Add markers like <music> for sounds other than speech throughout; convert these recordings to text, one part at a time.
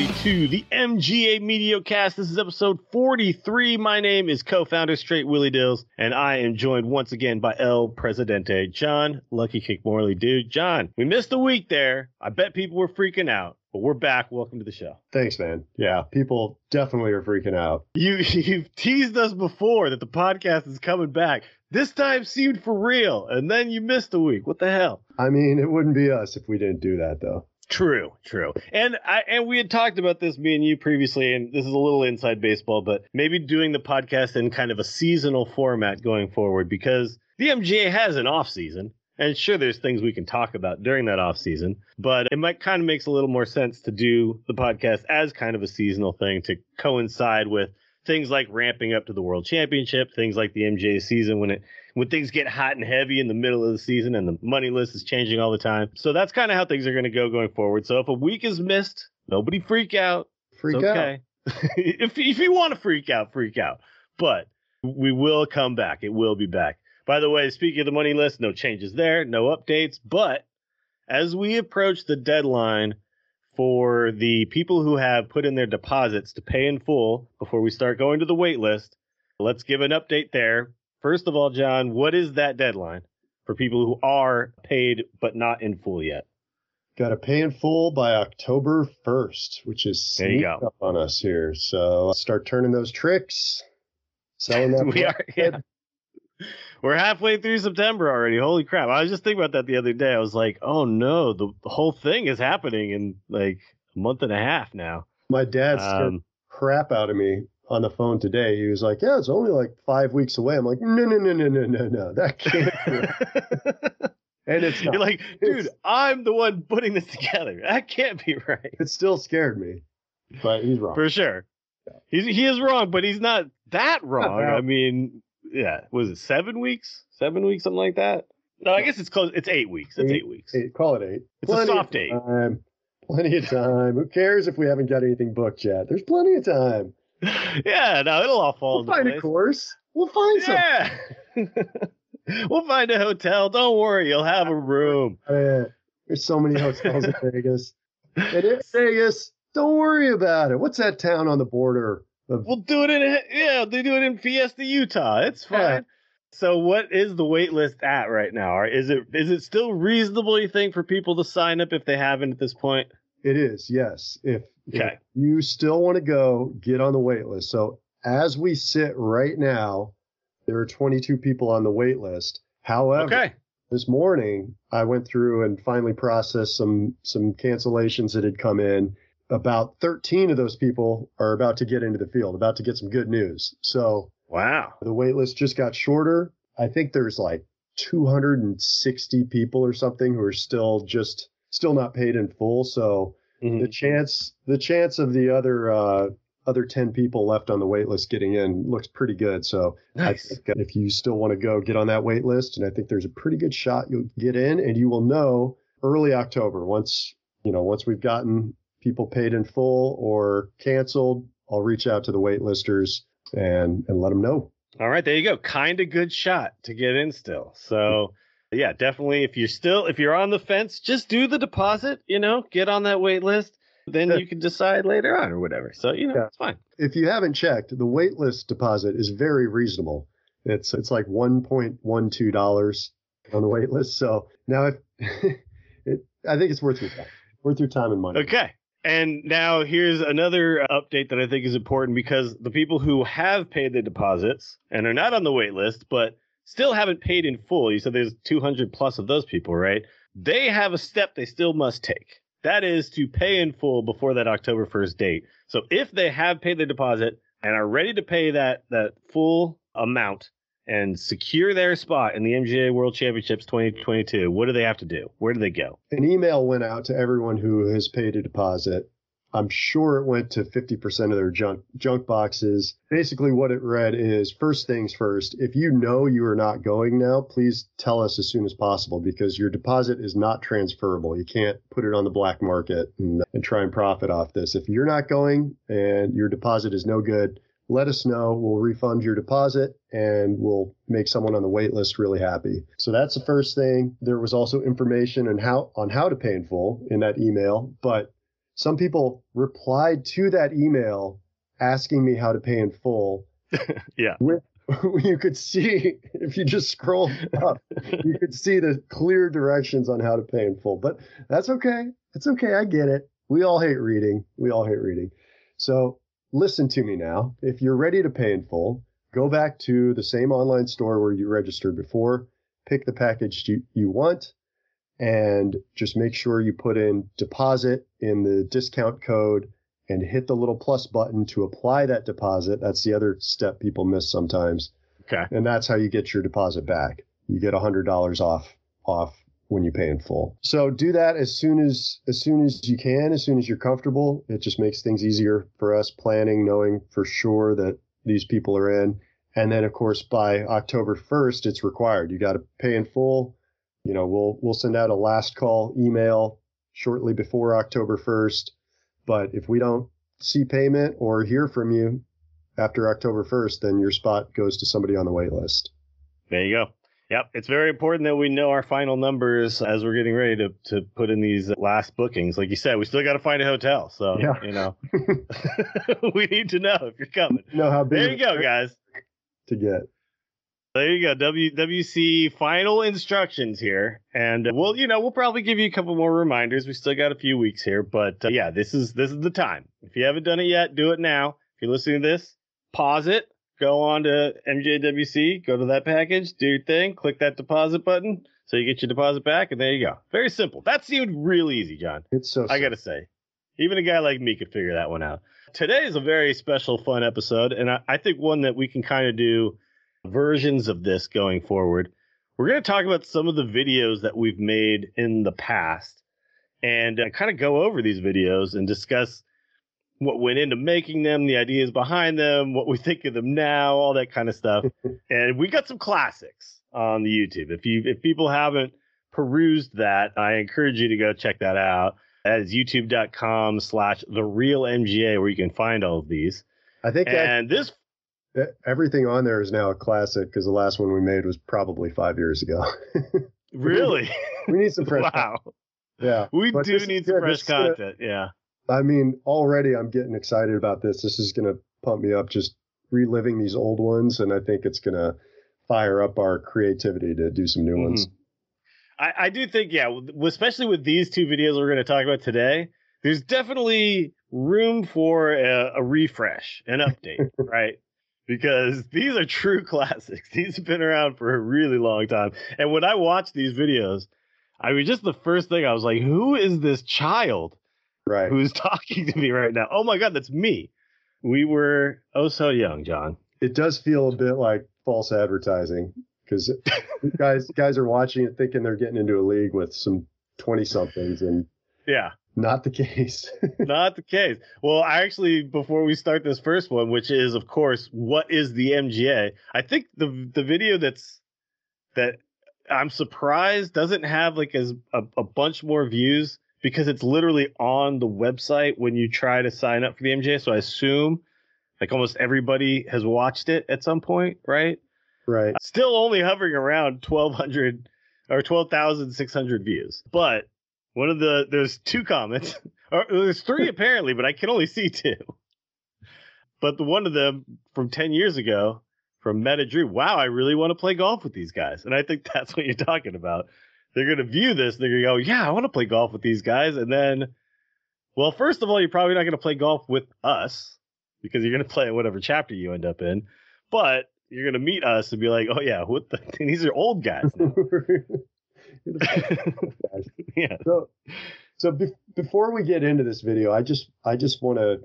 everybody, to the MGA Mediocast. This is episode 43. My name is co founder Straight Willie Dills, and I am joined once again by El Presidente, Jon Lucky Kick Morley. Dude, Jon, we missed a week there. I bet people were freaking out, but we're back. Welcome to the show. Thanks, man. Yeah, people definitely are freaking out. You, <laughs> you've teased us before that the podcast is coming back. This time seemed for real, and then you missed a week. What the hell? I mean, it wouldn't be us if we didn't do that, though. True, true. And I and we had talked about this me and you previously and this is a little inside baseball, but maybe doing the podcast in kind of a seasonal format going forward because the MGA has an off season. And sure there's things we can talk about during that off season, but it might kind of makes a little more sense to do the podcast as kind of a seasonal thing to coincide with things like ramping up to the World Championship, things like the MGA season when it when things get hot and heavy in the middle of the season and the money list is changing all the time. So that's kind of how things are going to go going forward. So if a week is missed, nobody freak out. Freak it's okay. <laughs> if if you want to freak out, freak out. But we will come back. It will be back. By the way, speaking of the money list, no changes there, no updates. But as we approach the deadline for the people who have put in their deposits to pay in full before we start going to the wait list, let's give an update there. First of all, Jon, what is that deadline for people who are paid but not in full yet? Got to pay in full by October 1st, which is there you go. up on us here. So start turning those tricks, selling that. <laughs> we are, yeah. We're halfway through September already. Holy crap. I was just thinking about that the other day. I was like, oh no, the, the whole thing is happening in like a month and a half now. My dad scared um, crap out of me on the phone today. He was like, "Yeah, it's only like five weeks away." I'm like, "No, no, no, no, no, no, no, that can't." be <laughs> and it's not. you're like, dude, it's, I'm the one putting this together. That can't be right. It still scared me, but he's wrong for sure. He's he is wrong, but he's not that wrong. I mean, yeah, was it seven weeks? Seven weeks, something like that. No, I guess it's close. It's eight weeks. It's eight, eight weeks. Eight, call it eight. It's plenty a soft eight. Time. Plenty of time. Who cares if we haven't got anything booked yet? There's plenty of time. <laughs> yeah, no, it'll all fall. We'll find place. a course. We'll find yeah. <laughs> we'll find a hotel. Don't worry, you'll have a room. <laughs> Uh, there's so many hotels in Vegas. It is Vegas. Don't worry about it. What's that town on the border? We'll do it in yeah. They do it in Fiesta, Utah. It's fine. Yeah. So, what is the wait list at right now? Or is it is it still reasonable? You think for people to sign up if they haven't at this point? It is, yes. If, okay. if you still want to go, get on the wait list. So as we sit right now, there are 22 people on the wait list. However, okay. this morning I went through and finally processed some some cancellations that had come in. About 13 of those people are about to get into the field, about to get some good news. So wow, the wait list just got shorter. I think there's like 260 people or something who are still just still not paid in full. So mm-hmm. the chance the chance of the other uh, other 10 people left on the wait list getting in looks pretty good. So nice. I think if you still want to go, get on that wait list. And I think there's a pretty good shot you'll get in and you will know early October once, you know, once we've gotten people paid in full or canceled, I'll reach out to the wait listers and, and let them know. All right, there you go. Kind of good shot to get in still. So yeah, definitely. If you're still if you're on the fence, just do the deposit. You know, get on that wait list. Then you can decide later on or whatever. So you know, yeah. it's fine. If you haven't checked, the wait list deposit is very reasonable. It's it's like one point one two dollars on the wait list. So now if <laughs> it, I think it's worth your time, worth your time and money. Okay. And now here's another update that I think is important because the people who have paid the deposits and are not on the wait list, but still haven't paid in full. You said there's 200 plus of those people, right? They have a step they still must take. That is to pay in full before that October 1st date. So if they have paid the deposit and are ready to pay that that full amount and secure their spot in the MGA World Championships 2022, what do they have to do? Where do they go? An email went out to everyone who has paid a deposit I'm sure it went to 50% of their junk junk boxes. Basically, what it read is first things first. If you know you are not going now, please tell us as soon as possible because your deposit is not transferable. You can't put it on the black market and, and try and profit off this. If you're not going and your deposit is no good, let us know. We'll refund your deposit and we'll make someone on the wait list really happy. So that's the first thing. There was also information on how on how to pay in full in that email, but some people replied to that email asking me how to pay in full. <laughs> yeah. With <laughs> you could see if you just scroll up, you could see the clear directions on how to pay in full. But that's okay. It's okay. I get it. We all hate reading. We all hate reading. So listen to me now. If you're ready to pay in full, go back to the same online store where you registered before, pick the package you, you want, and just make sure you put in deposit in the discount code and hit the little plus button to apply that deposit. That's the other step people miss sometimes. Okay. And that's how you get your deposit back. You get $100 off off when you pay in full. So do that as soon as as soon as you can, as soon as you're comfortable. It just makes things easier for us planning, knowing for sure that these people are in. And then of course by October 1st it's required. You got to pay in full. You know, we'll we'll send out a last call email shortly before October 1st. But if we don't see payment or hear from you after October 1st, then your spot goes to somebody on the wait list. There you go. Yep, it's very important that we know our final numbers as we're getting ready to, to put in these last bookings. Like you said, we still got to find a hotel, so yeah. you know <laughs> <laughs> we need to know if you're coming. Know how big? There you go, guys. To get. There you go. WWC final instructions here, and we'll you know we'll probably give you a couple more reminders. We still got a few weeks here, but uh, yeah, this is this is the time. If you haven't done it yet, do it now. If you're listening to this, pause it, go on to MJWC, go to that package, do your thing, click that deposit button so you get your deposit back, and there you go. Very simple. That seemed real easy, Jon. It's so. Simple. I gotta say, even a guy like me could figure that one out. Today is a very special, fun episode, and I, I think one that we can kind of do versions of this going forward. We're going to talk about some of the videos that we've made in the past and uh, kind of go over these videos and discuss what went into making them, the ideas behind them, what we <laughs> think of them now, all that kind of stuff. <laughs> and we got some classics on the YouTube. If you if people haven't perused that, I encourage you to go check that out. That is youtube.com slash the real MGA where you can find all of these. I think and that, this everything on there is now a classic because the last one we made was probably five years ago. <laughs> really? we need some fresh. Wow. Uh, content. Yeah, we do need some fresh content. Gonna, yeah. I mean, already I'm getting excited about this. This is going to pump me up just reliving these old ones, and I think it's going to fire up our creativity to do some new mm-hmm. ones. I, I do think, yeah, especially with these two videos we're going to talk about today, there's definitely room for a, a refresh, an update, <laughs> right? Because these are true <laughs> classics. These have been around for a really long time. And when I watch these videos, I mean, just the first thing I was like, who is this child? Right. who's <laughs> talking to me right now. Oh my God, that's me. We were oh so young, John. It does feel a bit like false advertising because <laughs> guys guys are watching it thinking they're getting into a league with some twenty somethings and yeah. Not the case. <laughs> Not the case. Well, I actually, before we start this first one, which is, of course, what is the MGA? I think the the video that's that I'm surprised doesn't have like as a, a bunch more views because it's literally on the website when you try to sign up for the MGA. So I assume like almost everybody has watched it at some point, right? Right. Still only hovering around 1200 or 12,600 views. But one of the there's two comments <laughs> or there's three <laughs> apparently, but I can only see two. But the one of them from 10 years ago from Meta Drew, wow, I really want to play golf with these guys. And I think <laughs> that's what you're talking about they're going to view this. They're going to go, yeah, I want to play golf with these guys. And then, well, first of all, you're probably not going to play golf with us because you're going to play at whatever chapter you end up in. But you're going to meet us and be like, oh, yeah, what the, <laughs> these are old guys. <laughs> yeah. So, so be- before we get into this video, I just, I just want to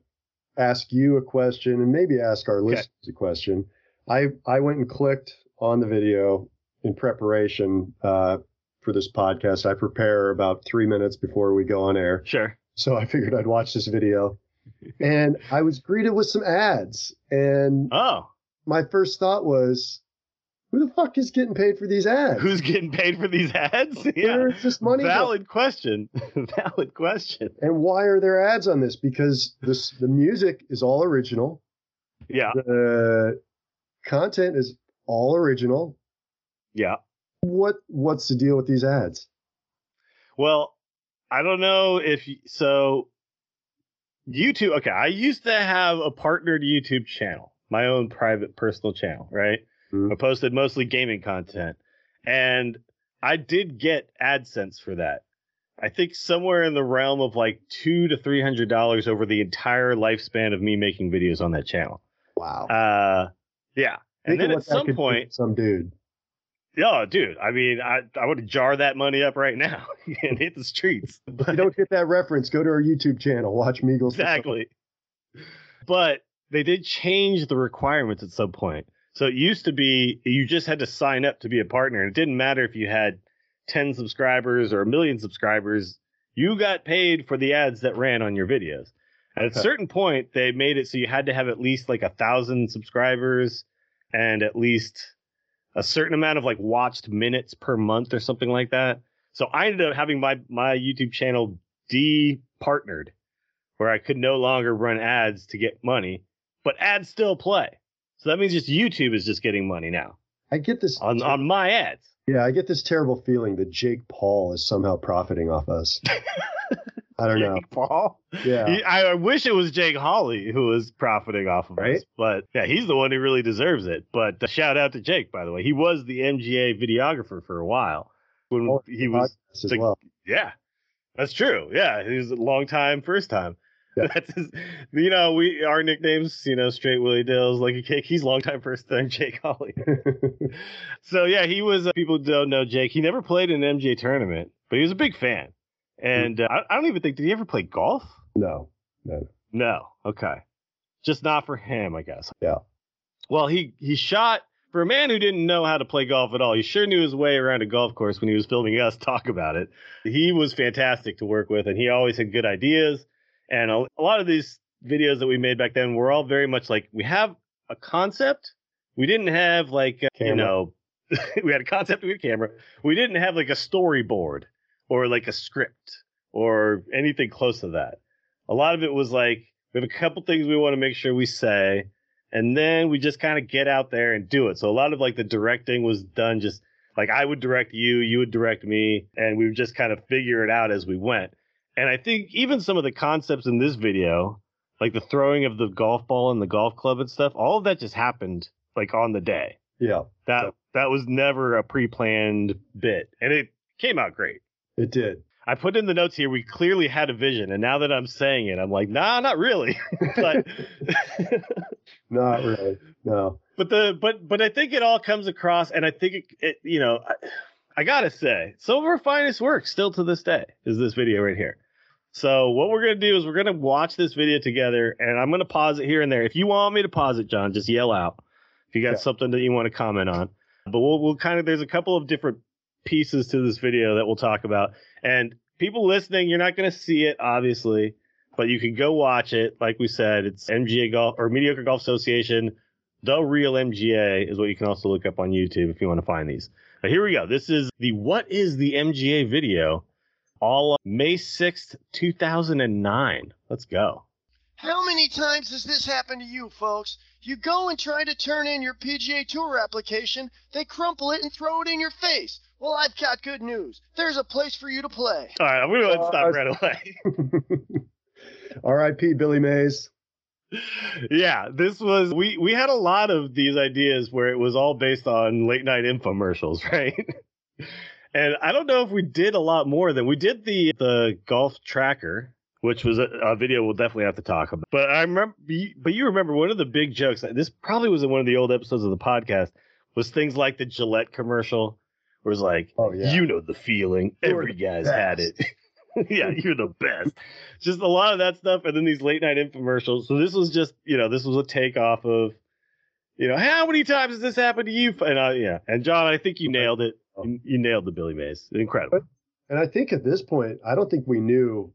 ask you a question and maybe ask our okay. listeners a question. I, I went and clicked on the video in preparation uh, for this podcast. I prepare about three minutes before we go on air. Sure. So I figured I'd watch this video. and I was greeted with some ads. And oh, my first thought was, who the fuck is getting paid for these ads? Who's getting paid for these ads? yeah. Where's this money? Valid question. <laughs> Valid question. And why are there ads on this? Because this the music is all original. Yeah. The content is all original. Yeah what what's the deal with these ads? Well, I don't know if so. YouTube. Okay, I used to have a partnered YouTube channel, my own private personal channel, right? Mhm. I posted mostly gaming content, and I did get AdSense for that. I think somewhere in the realm of like two to three hundred dollars over the entire lifespan of me making videos on that channel. Wow. Uh, yeah. And then at some point, some dude. Oh, dude, I mean, I I would jar that money up right now <laughs> and hit the streets. <laughs> If you don't get that reference, go to our YouTube channel. Watch Meagles. exactly. But they did change the requirements at some point. So it used to be you just had to sign up to be a partner. And it didn't matter if you had 10 subscribers or a million subscribers, you got paid for the ads that ran on your videos. At a certain point, they made it so you had to have at least like a thousand subscribers and at least a certain amount of like watched minutes per month or something like that. So I ended up having my my YouTube channel de-partnered where I could no longer run ads to get money, but ads still play. So that means just YouTube is just getting money now I get this. on on my ads. yeah, I get this terrible feeling that Jake Paul is somehow profiting off us. <laughs> I don't know. Jake Paul. Yeah. He- I wish it was Jake Hawley who was profiting off of Right? us, but yeah, he's the one who really deserves it. But uh, shout out to Jake, by the way. He was the MGA videographer for a while when Oh, he was. As well. Yeah, that's true. Yeah, he was a long time, first time. Yeah. <laughs> That's his, you know, we our nicknames, you know, straight Willie Dills, Lucky Cake. He's long time, first time <laughs> Jake Hawley. <laughs> So yeah, he was. Uh, people don't know Jake. He never played in an MGA tournament, but he was a big fan. And uh, I, I don't even think did he ever play golf? no, no. No. Okay. Just not for him, I guess. Yeah. Well, he he shot for a man who didn't know how to play golf at all. He sure knew his way around a golf course when he was filming us <laughs> talk about it. He was fantastic to work with, and he always had good ideas. And a, a lot of these videos that we made back then were all very much like we have a concept. We didn't have like uh, you know, <laughs> we had a concept, with a camera. We didn't have like a storyboard or like a script or anything close to that. A lot of it was like we have a couple things we want to make sure we say, and then we just kind of get out there and do it. So a lot of like the directing was done just like I would direct you, you would direct me, and we would just kind of figure it out as we went. And I think even some of the concepts in this video, like the throwing of the golf ball and the golf club and stuff, all of that just happened like on the day. Yeah, That that was never a pre-planned bit, and it came out great. It did. I put in the notes here. We clearly had a vision, and now that I'm saying it, I'm like, nah, not really. <laughs> but <laughs> Not really. No. but the but but I think it all comes across, and I think it, it you know, I, I gotta say, some of our finest work still to this day is this video right here. So what we're gonna do is we're gonna watch this video together, and I'm gonna pause it here and there. If you want me to pause it, Jon, just yell out. If you got Yeah. something that you want to comment on, but we'll we'll kind of there's a couple of different pieces to this video that we'll talk about, and people listening, you're not gonna see it obviously, but you can go watch it. Like we said, it's MGA Golf or Mediocre Golf Association. The Real MGA is what you can also look up on YouTube if you want to find these. But here we go. This is the What is the MGA video, all May 6th, 2009. Let's go. How many times has this happened to you, folks? You go and try to turn in your PGA Tour application, they crumple it and throw it in your face. Well, I've got good news. There's a place for you to play. All right, I'm going to go ahead and stop Uh, right away. <laughs> R.I.P. Billy Mays. yeah, this was we we had a lot of these ideas where it was all based on late night infomercials, <laughs> right? and I don't know if we did a lot more than we did the the golf tracker, which was a, a video we'll definitely have to talk about. But I remember, but you remember one of the big jokes. This probably was in one of the old episodes of the podcast. Was things like the Gillette commercial, where it's like, Oh yeah. you know the feeling. You're Every the guy's had it. <laughs> yeah, you're the best. Just a lot of that stuff, and then these late night infomercials. So this was just, you know, this was a takeoff of, you know, how many times has this happened to you? And uh, yeah, and Jon, I think you nailed it. You, you nailed the Billy Mays. Incredible. And I think at this point, I don't think we knew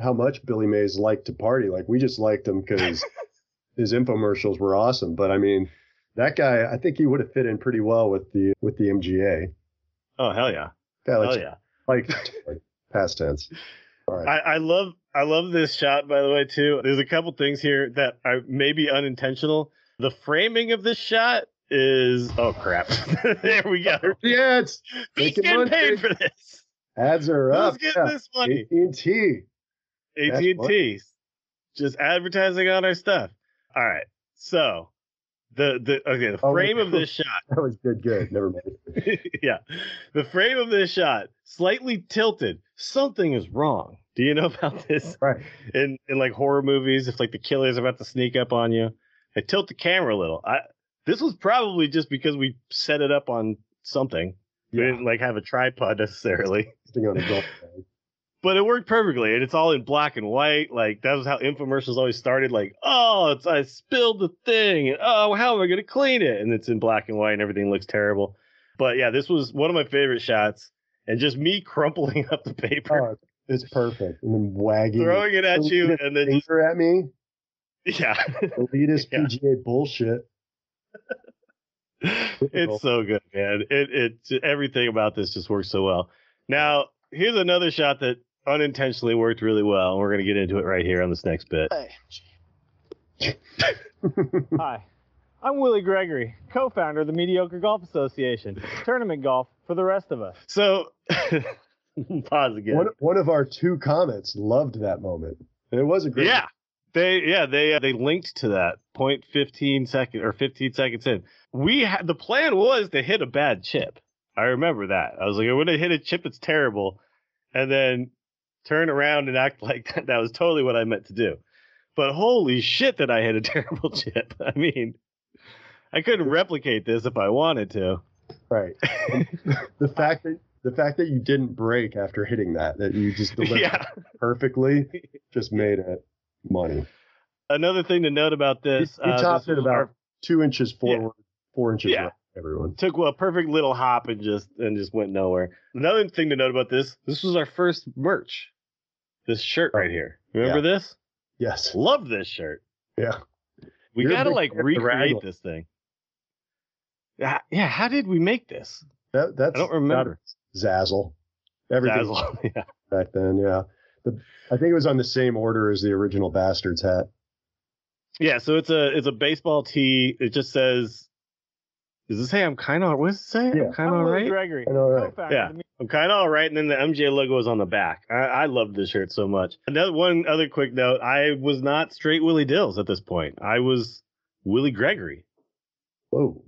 how much Billy Mays liked to party. Like we just liked him because <laughs> his infomercials were awesome. But I mean, that guy, I think he would have fit in pretty well with the with the MGA. Oh hell yeah, Guy hell yeah. like past tense. All right. I, I love I love this shot by the way too. There's a couple things here that are maybe unintentional. The framing of this shot is oh crap. <laughs> there we go. yeah, it's He's getting money. paid for this. ads are up. Who's getting Yeah. this money? AT&T. AT&T. just advertising on our stuff. All right. So the the okay, the Oh, frame wait. of this <laughs> shot. That was good. Good. Never mind. <laughs> yeah. The frame of this shot slightly tilted. Something is wrong. Do you know about <laughs> this? Right. In in like horror movies, if like the killer is about to sneak up on you, they tilt the camera a little. I this was probably just because we set it up on something. We didn't like have a tripod necessarily. But it worked perfectly, and it's all in black and white. Like that was how infomercials always started. Like, oh, it's I spilled the thing, and oh, how am I gonna clean it? And it's in black and white, and everything looks terrible. But yeah, this was one of my favorite shots, and just me <laughs> crumpling up the paper, Oh, it's perfect. And then wagging throwing it at you, and then just at me. yeah, <laughs> Elitist Yeah. PGA bullshit. <laughs> it's so good, man. It it everything about this just works so well. Now here's another shot that unintentionally worked really well, and we're gonna get into it right here on this next bit. Hey, <laughs> Hi, I'm Willie Gregory, co founder of the Mediocre Golf Association, tournament golf for the rest of us. So <laughs> pause again. One, one of our two comments loved that moment. It was a great. Yeah, they yeah they uh, they linked to that point fifteen second or fifteen seconds in. We had the plan was to hit a bad chip. I remember that. I was like, when I'm gonna hit a chip it's terrible, and then turn around and act <laughs> like that, that was totally what I meant to do. But holy shit, that I hit a <laughs> terrible chip. <laughs> I mean, I couldn't replicate this if I wanted to. Right. the fact that the fact that you didn't break after hitting that, that you just delivered yeah. perfectly, just made it money. Another thing to note about this, you uh, topped it about our- two inches forward, four inches Yeah. right, everyone. took a perfect little hop and just and just went nowhere. Another thing to note about this: this was our first merch. This shirt right here. Remember this? Yes. Love this shirt. Yeah. We You're gotta like recreate this thing. Yeah, yeah. How did we make this? That, that's I don't remember. Zazzle. Everything Zazzle. <laughs> yeah. back then, yeah. The, I think it was on the same order as the original Bastards hat. yeah. So it's a it's a baseball tee. It just says. Does it say I'm kind of? What does it say? Yeah. I'm kind of Willie right. Gregory, I know, right. co-founder Yeah. of the I'm kind of all right. And then the MJ logo is on the back. I, I love this shirt so much. Another one other quick note: I was not straight Willie Dills at this point. I was Willie Gregory. Whoa.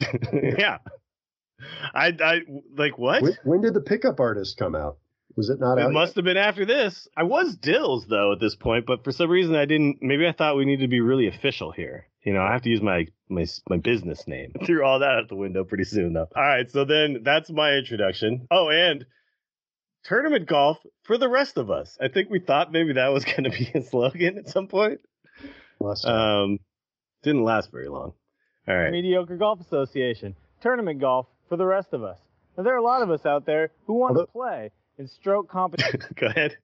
<laughs> yeah. I I like what? When, when did the pickup artist come out? Was it not It out? must have been after this. I was Dills though at this point, but for some reason I didn't. Maybe I thought we needed to be really official here. You know, I have to use my my my business name. <laughs> Threw all that out the window pretty soon though. All right, so then that's my introduction. Oh, and tournament golf for the rest of us. I think we thought maybe that was <laughs> going to be a slogan at some point. yet? Must. Um, didn't last very long. All right. Mediocre Golf Association, tournament golf for the rest of us. Now, there are a lot of us out there who want Although- to play in stroke competition. <laughs> Go ahead.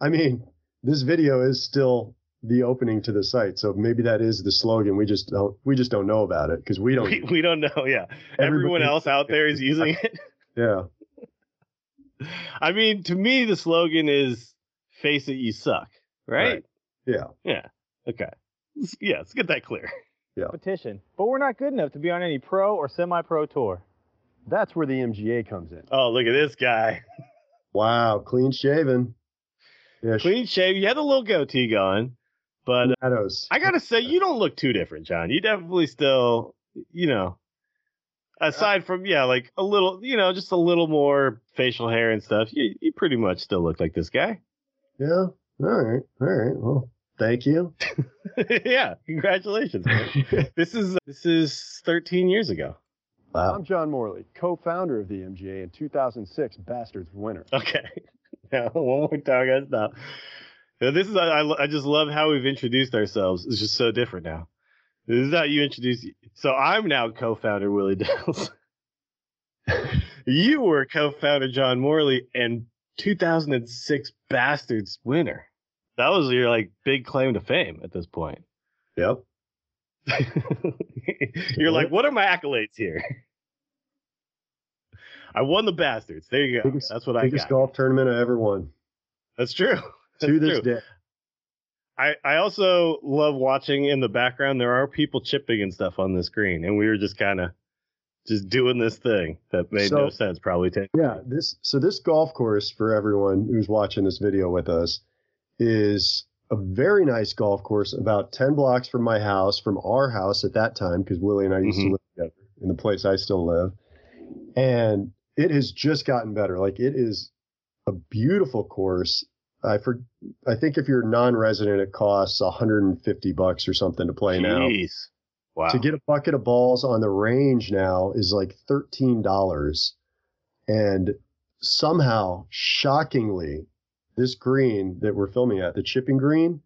I mean, this video is still the opening to the site, so maybe that is the slogan. We just don't we just don't know about it because we don't. We, we don't know. Yeah. Everyone else out there is using it. Yeah. I mean, to me, the slogan is "Face it, you suck." Right? Right. Yeah. Yeah. Okay. Yeah. Let's get that clear. Yeah. Competition, but we're not good enough to be on any pro or semi-pro tour. That's where the MGA comes in. Oh, look at this guy. <laughs> Wow. Clean shaven. Yeah. Clean shave. You had a little goatee going, but uh, Shadows. I gotta say, you don't look too different, Jon. You definitely still, you know, aside from yeah, like a little, you know, just a little more facial hair and stuff. You you pretty much still look like this guy. Yeah. All right. All right. Well, thank you. <laughs> yeah. Congratulations. Man. <laughs> this is this is 13 years ago. Wow. I'm Jon Morley, co-founder of the MGA and 2006 Bastards winner. Okay. <laughs> Now, one more time, guys. Now, This is I, I I just love how we've introduced ourselves. It's just so different now. This is how you introduce. So I'm now co-founder Willie <laughs> Dills. you were co-founder Jon Morley and 2006 Bastards winner. That was your like big claim to fame at this point. Yep. <laughs> You're like, what are my accolades here? I won the Bastards. There you go. Biggest- That's what I Biggest got. golf tournament I ever won. That's true. <laughs> to this true. day. I, I also love watching in the background. There are people chipping and stuff on the screen, and we were just kind of just doing this thing that made no sense. Probably take Yeah, this so this golf course for everyone who's watching this video with us is a very nice golf course about 10 blocks from my house, from our house at that time, because Willie and I used Mhm. to live together in the place I still live. And it has just gotten better. Like it is a beautiful course. I for I think if you're non-resident, it costs 150 bucks or something to play now. Wow. To get a bucket of balls on the range now is like thirteen dollars, and somehow, shockingly, this green that we're filming at, the chipping green,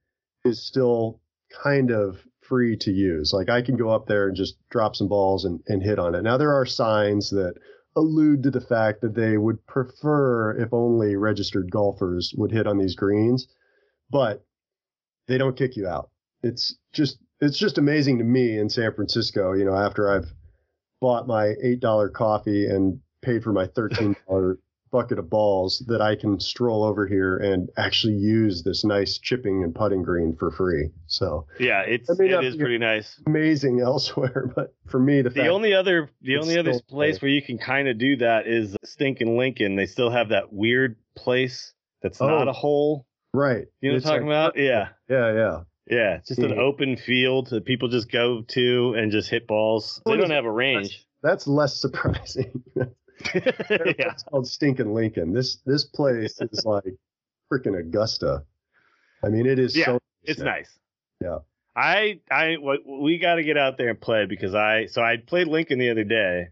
is still kind of free to use. Like I can go up there and just drop some balls and, and hit on it. Now there are signs that allude to the fact that they would prefer if only registered golfers would hit on these greens, but they don't kick you out. It's just it's just amazing to me in San Francisco, you know, after I've bought my eight dollar coffee and paid for my <laughs> thirteen dollar bucket of balls that I can stroll over here and actually use this nice chipping and putting green for free. So yeah, it's it uh, is pretty nice. amazing <laughs> elsewhere, but for me the, The only other the only other place where you can kind of do that is Stinkin' Lincoln. They still have that weird place that's Oh. not a hole. right. You know what I'm talking like- about? Yeah. Yeah, yeah. Yeah, it's just an open field that people just go to and just hit balls. They don't have a range. That's less <laughs> surprising. <laughs> yeah, It's called Stinking Lincoln. This this place is <laughs> like freaking Augusta. I mean, it is Yeah, so. it's nice. Yeah. I I we got to get out there and play because I so I played Lincoln the other day.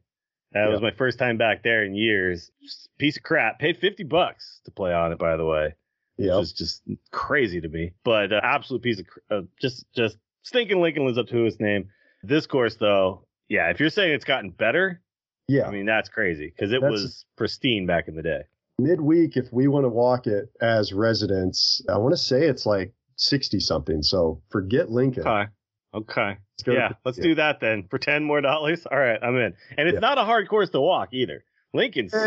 That was my first time back there in years. Piece of crap. Paid fifty bucks to play on it, by the way. Yeah. is just crazy to me. But uh, absolute piece of uh, just just stinking Lincoln lives up to his name. This course, though, yeah, if you're saying it's gotten better, Yeah. I mean that's crazy because it That's- was pristine back in the day. midweek if we want to walk it as residents i want to say it's like 60 something so forget lincoln Okay, okay, Let's go to- yeah, let's do that then for ten more dollars. All right, I'm in. And it's Yeah. not a hard course to walk either. Lincoln. Eh,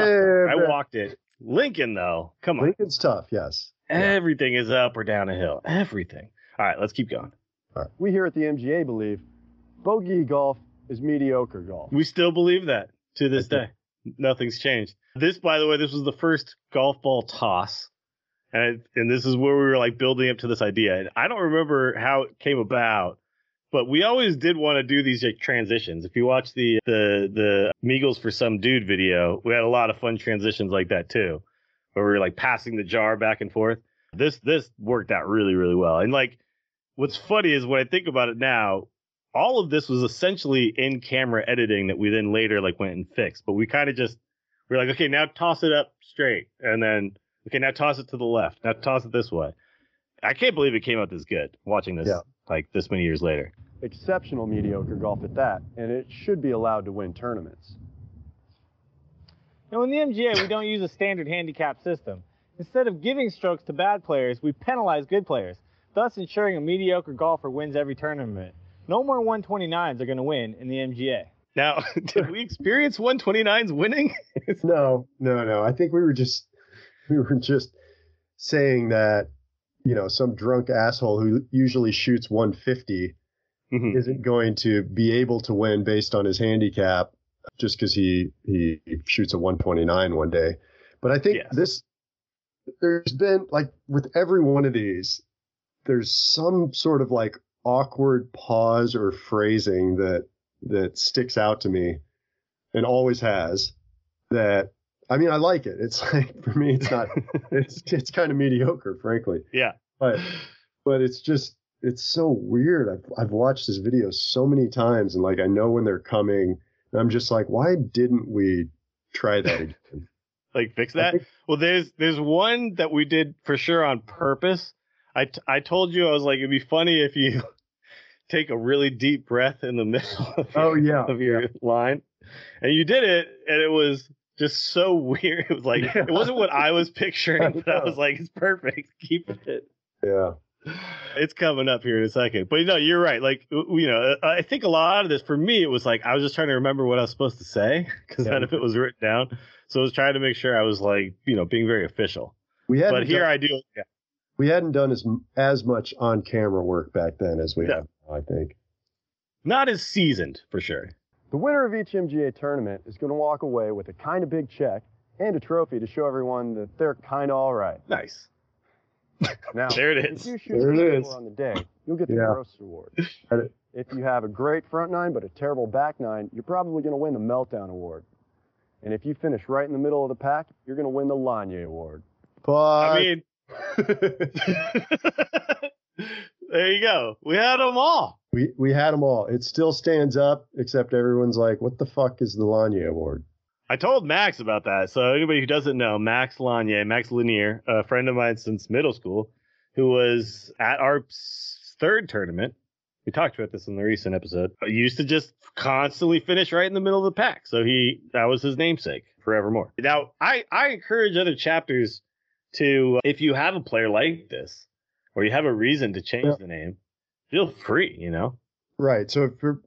I walked it. Lincoln though, come on, lincoln's tough yes yeah. everything is up or down a hill. Everything. All right, let's keep going. We here at the MGA believe bogey golf is mediocre golf. We still believe that to this I day. Nothing's changed. This, by the way, this was the first golf ball toss, and and this is where we were like building up to this idea. And I don't remember how it came about, but we always did want to do these like transitions. If you watch the the the Meagles for some dude video, we had a lot of fun transitions like that too, where we were like passing the jar back and forth. This this worked out really really well. And like, what's funny is when I think about it now, all of this was essentially in camera editing that we then later like went and fixed. But we kind of just we are like, okay, now toss it up straight, and then okay, now toss it to the left. Now toss it this way. I can't believe it came out this good. Watching this Yeah. like this many years later. Exceptional mediocre golf at that, and it should be allowed to win tournaments. Now, in the MGA, we don't use a standard handicap system. Instead of giving strokes to bad players, we penalize good players, thus ensuring a mediocre golfer wins every tournament. No more 129s are going to win in the MGA. Now, <laughs> did we experience 129s winning? <laughs> no no no i think we were just we were just saying that you know some drunk asshole who usually shoots 150 Mhm. isn't going to be able to win based on his handicap just because he he shoots a 129 one day. But I think Yes. this there's been like with every one of these, there's some sort of like awkward pause or phrasing that that sticks out to me and always has that I mean I like it. It's <laughs> like for me it's not <laughs> it's it's kind of mediocre frankly. Yeah. But but it's just it's so weird. I've I've watched this video so many times and like I know when they're coming. And I'm just like, why didn't we try that <laughs> again? like fix that? think- Well, there's there's one that we did for sure on purpose. I, t- I told you I was like it'd be funny if you take a really deep breath in the <laughs> middle of oh, your, Oh yeah. of your line, and you did it, and it was just so <laughs> weird. It was like it wasn't what I was <laughs> picturing, but I was like, it's perfect. Keep it. Yeah. It's coming up here in a second, but no, you're right. Like you know, uh, I think a lot of this for me, it was like I was just trying to remember what I was supposed to say because Yeah. none of it was written down. So I was trying to make sure I was like, you know, being very official. We hadn't But here done, I do. Yeah. we hadn't done as as much on camera work back then as we Yeah. have I think. Not as seasoned for sure. The winner of each MGA tournament is going to walk away with a kind of big check and a trophy to show everyone that they're kind of all right. Nice. Now, <laughs> There it if you shoot There it a is. score on the day, you'll get the Yeah. gross award. <laughs> If you have a great front nine but a terrible back nine, you're probably going to win the meltdown award. And if you finish right in the middle of the pack, you're going to win the Lanye award. But I mean, <laughs> there you go. We had them all. we we had them all. It still stands up, except everyone's like, "What the fuck is the Lanye Award?" I told Max about that. So anybody who doesn't know, Max Lanier, Max Lanier, a friend of mine since middle school, who was at our third tournament. We talked about this in the recent episode. uh, Used to just constantly finish right in the middle of the pack. So he that was his namesake forevermore. Now I I encourage other chapters to if you have a player like this or you have a reason to change Yeah. the name, feel free. You know. Right. So for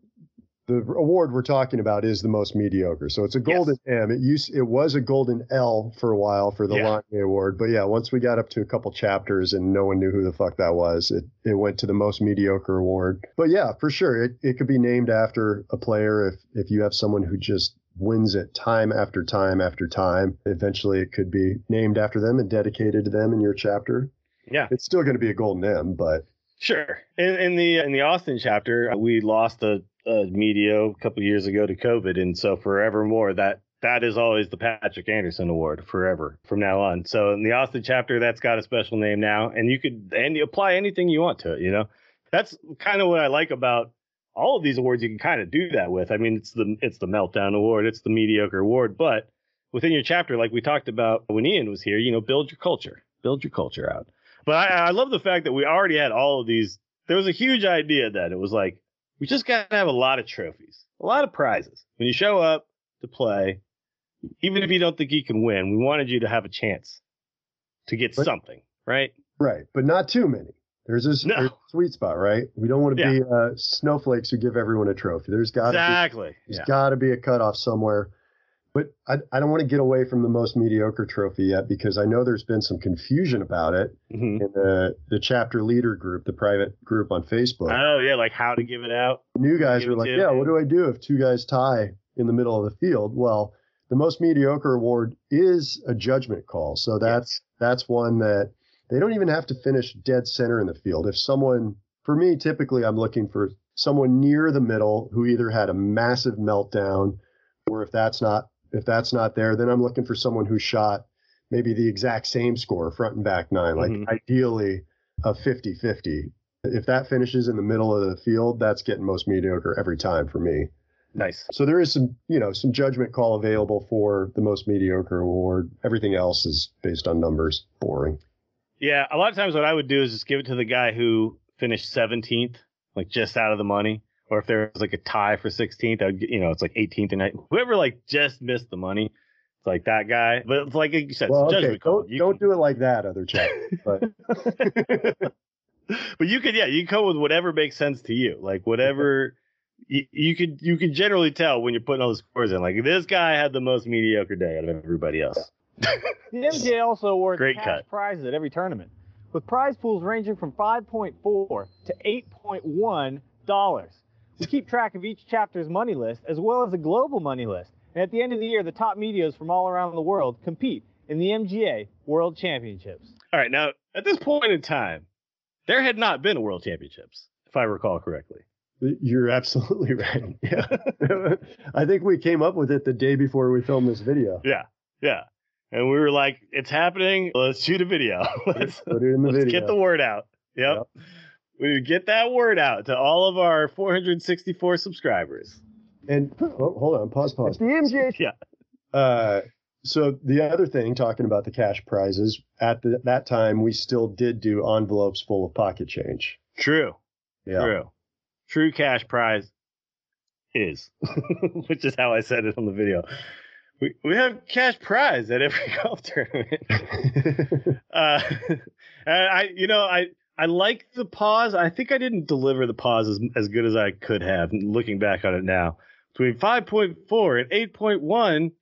the award we're talking about is the most mediocre. So it's a golden M. It used it was a golden L for a while for the Yeah. Lanye Award, but yeah, once we got up to a couple chapters and no one knew who the fuck that was, it it went to the most mediocre award. But yeah, for sure, it it could be named after a player if if you have someone who just wins it time after time after time. Eventually, it could be named after them and dedicated to them in your chapter. Yeah. It's still going to be a golden M, but Sure. In, in the in the Austin chapter, uh, we lost a, a medio a couple years ago to COVID, and so forevermore that that is always the Patrick Anderson Award forever from now on. So in the Austin chapter, that's got a special name now, and you could and you apply anything you want to it. You know, that's kind of what I like about all of these awards. You can kind of do that with. I mean, it's the it's the meltdown award, it's the mediocre award, but within your chapter, like we talked about when Ian was here, you know, build your culture, build your culture out. But I, I love the fact that we already had all of these. There was a huge idea that it was like we just got to have a lot of trophies, a lot of prizes. When you show up to play, even if you don't think you can win, we wanted you to have a chance to get But- something, right? Right, but not too many. There's a, No. there's sweet spot, right? We don't want to be uh, snowflakes who give everyone a trophy. There's got to Exactly. be there's Yeah. got to be a cutoff somewhere. But I, I don't want to get away from the most mediocre trophy yet because I know there's been some confusion about it Mhm. in the the chapter leader group, the private group on Facebook. Oh yeah, like how to give it out. New guys are like, yeah, what do I do if two guys tie in the middle of the field? Well, the most mediocre award is a judgment call, so that's that's one that they don't even have to finish dead center in the field. If someone, for me, typically I'm looking for someone near the middle who either had a massive meltdown, or if that's not if that's not there, then I'm looking for someone who shot maybe the exact same score, front and back nine, like Mhm. ideally a 50-50. If that finishes in the middle of the field, that's getting most mediocre every time for me. Nice. So there is some, you know, some judgment call available for the most mediocre award. Everything else is based on numbers. Boring. Yeah, a lot of times what I would do is just give it to the guy who finished 17th, like just out of the money. Or if there was like a tie for 16th, I would, you know, it's like 18th and 19th. Whoever like just missed the money, it's like that guy. But it's like you said, Well, it's a okay, call. don't, You don't do it like that, other chat. But <laughs> but you could, yeah, you can come with whatever makes sense to you. Like whatever you, you could, you could generally tell when you're putting all the scores in. Like this guy had the most mediocre day out of everybody else. The MGA <laughs> also awards Great cash cut. prizes at every tournament, with prize pools ranging from 5.4 to 8.1 dollars. We keep track of each chapter's money list as well as a global money list, and at the end of the year, the top medios from all around the world compete in the MGA World Championships. All right, now at this point in time, there had not been a World Championships, if I recall correctly. you're absolutely <laughs> right. Yeah. <laughs> I think we came up with it the day before we filmed this video. Yeah, yeah. And we were like, it's happening. Let's shoot a video. <laughs> let's Put it in the let's video. get the word out. Yep. We need to get that word out to all of our 464 subscribers. And oh, hold on, pause, pause. It's the MGA. Yeah. Uh, so the other thing, talking about the cash prizes, at the, that time we still did do envelopes full of pocket change. True. Yeah. True. True cash prize is, <laughs> which is how I said it on the video. We, we have cash prize at every <laughs> golf tournament. <laughs> Uh, and I, you know, I, I like the pause. I think I didn't deliver the pause as, as good as I could have. Looking back on it now, between five point four and eight point one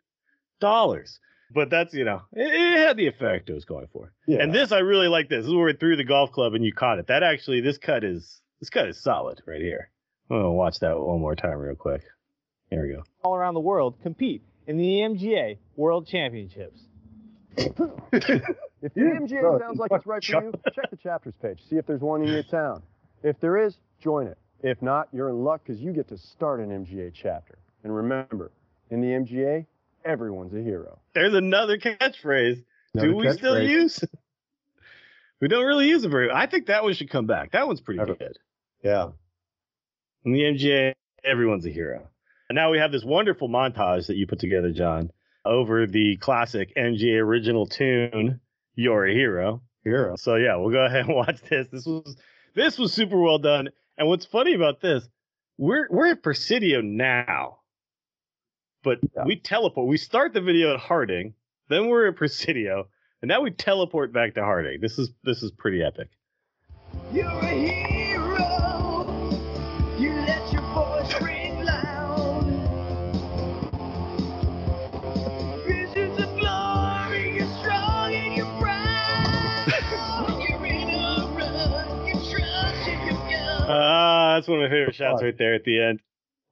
dollars. But that's you know, it, it had the effect it was going for. yeah. And this, I really like this. This is where it threw the golf club and you caught it. That actually, this cut is this cut is solid right here. I'm gonna watch that one more time real quick. Here we go. All around the world compete in the MGA World Championships. <laughs> <laughs> If the Yeah, MGA bro, sounds like it's right for you, check the chapters page. See if there's one in your <laughs> town. If there is, join it. If not, you're in luck because you get to start an MGA chapter. And remember, in the MGA, everyone's a hero. There's another catchphrase. Another Do we still catchphrase. use? we don't really use it very. I think that one should come back. That one's pretty Never. good. Yeah. In the MGA, everyone's a hero. And now we have this wonderful montage that you put together, Jon, over the classic MGA original tune, You're a Hero. Hero. So yeah, we'll go ahead and <laughs> watch this. This was this was super well done. And what's funny about this, we're we're at Presidio now. But Yeah. we teleport. We start the video at Harding, then we're at Presidio, and now we teleport back to Harding. This is this is pretty epic. You're a hero. That's one of my favorite shots right there at the end.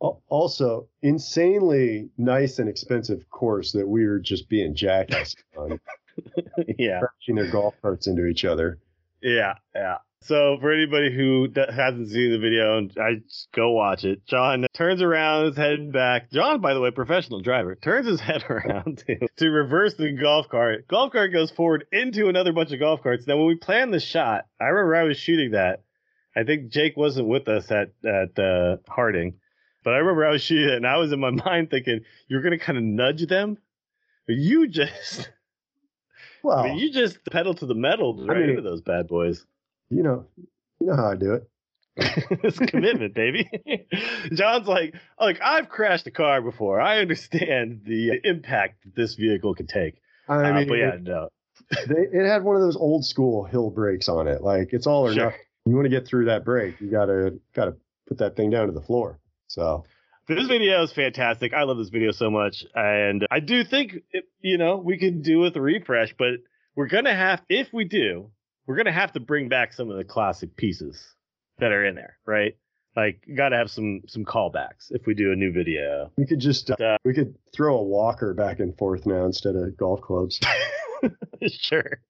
Also, insanely nice and expensive course that we were just being jackasses <laughs> on, <laughs> yeah. crashing their golf carts into each other. Yeah, yeah. So for anybody who hasn't seen the video, and I just go watch it. Jon turns around, his head back. Jon, by the way, professional driver, turns his <laughs> head around to to reverse the golf cart. Golf cart goes forward into another bunch of golf carts. Now, when we planned the shot, I remember I was shooting that. I think Jake wasn't with us at at uh, Harding, but I remember I was shooting it, and I was in my <laughs> mind thinking, "You're gonna kind of nudge them." You just, Well, <laughs> I mean, you just pedal to the metal right mean- into those bad boys. you know, you know how I do it. <laughs> it's commitment, baby. Jon's like, like I've crashed a car before. I understand the impact that this vehicle can take. I Uh, mean, but yeah, it, no, they, it had one of those old school hill brakes on it. Like it's all or Sure. nothing. You want to get through that break, you gotta gotta put that thing down to the floor. So this video is fantastic. I love this video so much, and I do think it, you know we can do with a refresh, but we're gonna have if we do, we're gonna have to bring back some of the classic pieces that are in there, right? Like, got to have some some callbacks if we do a new video. we could just Uh, we could throw a walker back and forth now instead of golf clubs. <laughs> sure.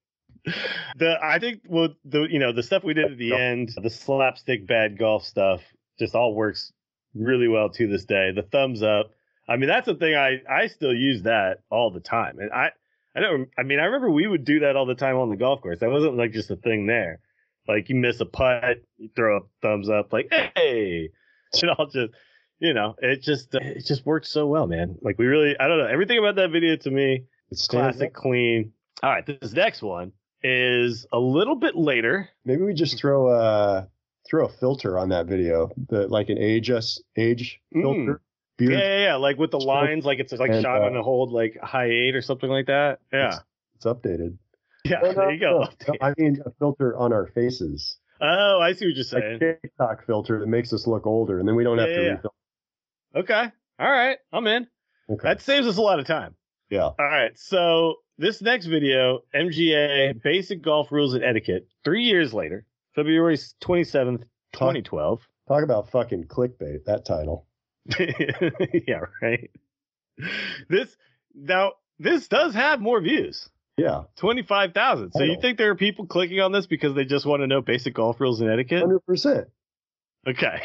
<laughs> The I think well the you know the stuff we did at the end, the slapstick bad golf stuff, just all works really well to this day. The thumbs up. I mean that's the thing I I still use that all the time. And I I don't I mean I remember we would do that all the time on the golf course. That wasn't like just a thing there. Like you miss a putt, you throw a thumbs up like hey. <laughs> It all just you know, it just uh, it just worked so well, man. Like we really I don't know, everything about that video to me It's classic up. clean. All right, this next one is a little bit later. Maybe we just throw a throw a filter on that video, the like an age us age Mm. filter. Yeah, Beard, yeah, yeah, like with the lines, like it's like And, shot uh, on a hold like high eight or something like that. Yeah, It's updated. yeah. No, there you go. no, I mean a filter on our faces. Oh, I see what you're saying. TikTok filter that makes us look older, and then we don't have Yeah, to yeah, refill. Okay, all right, I'm in. Okay. That saves us a lot of time. yeah. All right, so this next video, MGA Basic Golf Rules and Etiquette, three years later, February 27th, 2012. Talk about fucking clickbait. That title. <laughs> yeah, right. This now this does have more views. Yeah. Twenty five thousand. So you think there are people clicking on this because they just want to know basic golf rules and etiquette? Hundred percent. Okay.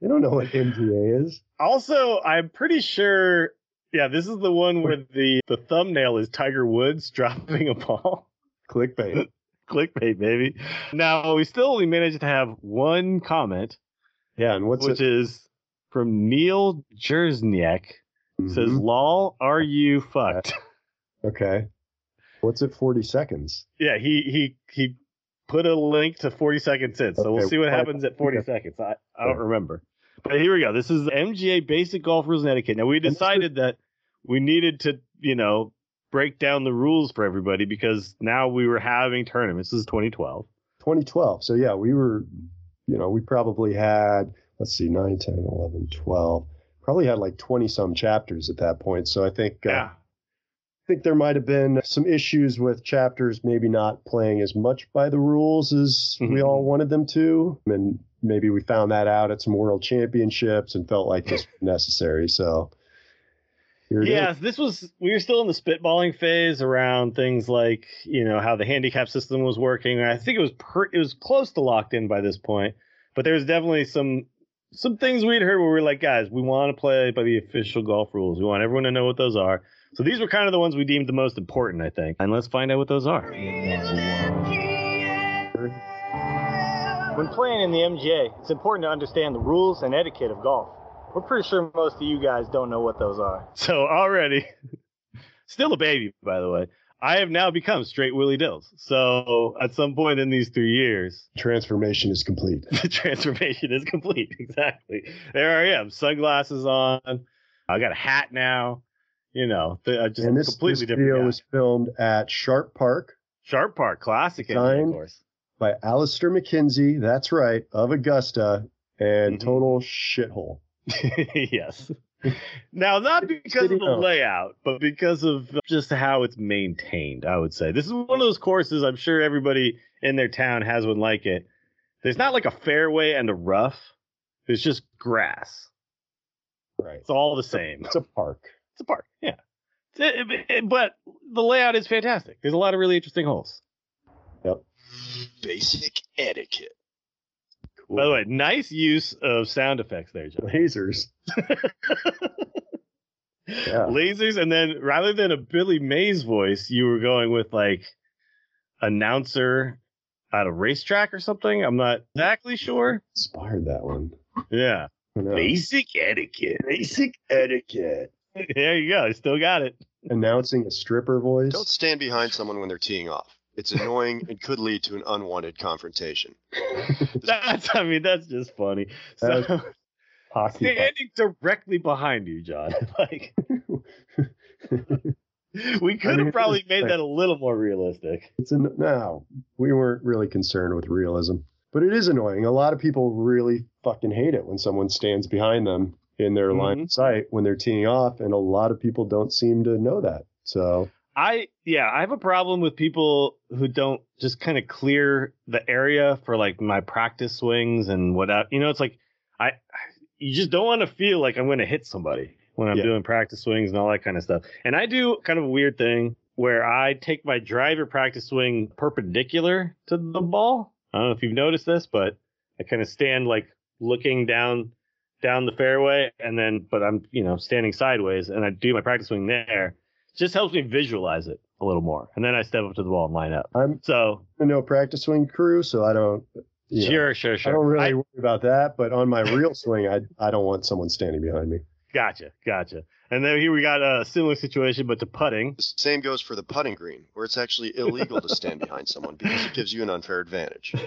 They don't know what MGA is. Also, I'm pretty sure. Yeah, this is the one where the the thumbnail is Tiger Woods <laughs> dropping a ball. Clickbait. <laughs> Clickbait, baby. Now we still only managed to have one comment, Yeah. And what's which it? is from Neil Jersniak. Says, Mhm. "Lol, are you fucked?" <laughs> Okay. What's it? Forty seconds. Yeah, he he he put a link to 40 seconds in. So we'll see what happens at 40 Okay. seconds. I, I don't remember. But here we go. This is MGA Basic Golf Rules and Etiquette. Now we decided that we needed to, you know, break down the rules for everybody because now we were having tournaments. This is 2012. 2012. So yeah, we were, you know, we probably had, let's see, 9, 10, 11, 12, probably had like 20 some chapters at that point. So I think, uh, Yeah. I think there might have been some issues with chapters maybe not playing as much by the rules as we Mhm. all wanted them to. And maybe we found that out at some world championships and felt like this was necessary. So Here it is. Yes, this was we were still in the spitballing phase around things like you know how the handicap system was working. I think it was per, it was close to locked in by this point, but there was definitely some some things we'd heard where we are like, guys, we want to play by the official golf rules. We want everyone to know what those are. So these were kind of the ones we deemed the most important, I think. And let's find out what those are. When playing in the MGA, it's important to understand the rules and etiquette of golf. We're pretty sure most of you guys don't know what those are. So already, <laughs> still a baby, by the way. I have now become straight Willie Dills. So at some point in these three years, <laughs> Transformation is complete. the <laughs> transformation is complete. Exactly. There I am, sunglasses on. I got a hat now. You know, th- just and this, completely this different. video guy. was filmed at Sharp Park Sharp Park, classic, engine, Signed. of course. by Alister MacKenzie. That's right, of Augusta, and Mhm. total shithole. <laughs> yes. Now, not because of the layout, but because of just how it's maintained, I would say. This is one of those courses I'm sure everybody in their town has one like it. There's not like a fairway and a rough, there's just grass. Right. It's all the same. It's a park. <laughs> It's a park, yeah. It- it- it- but the layout is fantastic. There's a lot of really interesting holes. Yep. Basic etiquette. Cool. By the way, nice use of sound effects there, Joe. lasers. <laughs> Yeah. lasers, and then rather than a Billy Mays voice, you were going with like announcer at a racetrack or something. I'm not exactly sure. Inspired that one. Yeah, basic etiquette. Basic etiquette. There you go. I still got it. Announcing a stripper voice. Don't stand behind someone when they're teeing off. It's annoying and could lead to an unwanted confrontation. <laughs> That's. I mean, that's just funny. So, That's Hockey. standing directly behind you, Jon. <laughs> like <laughs> we could have mean, probably it's- made that a little more realistic. It's an, no, we weren't really concerned with realism, but it is annoying. A lot of people really fucking hate it when someone stands behind them in their line Mhm. of sight when they're teeing off, and a lot of people don't seem to know that. So I yeah, I have a problem with people who don't just kind of clear the area for like my practice swings and whatever. You know, it's like I you just don't want to feel like I'm going to hit somebody when I'm Yeah. doing practice swings and all that kind of stuff. And I do kind of a weird thing where I take my driver practice swing perpendicular to the ball. I don't know if you've noticed this, but I kind of stand like looking down down the fairway and then but I'm, you know, standing sideways and I do my practice swing there just helps me visualize it a little more. And then I step up to the ball and line up. I'm So a no practice swing crew, so I don't. you know, sure, sure, sure. I don't really I- worry about that, but on my real swing, I I don't want someone standing behind me. gotcha, gotcha. And then here we got a similar situation, but to putting. The same goes for the putting green, where it's actually illegal to stand behind someone because it gives you an unfair advantage. <laughs>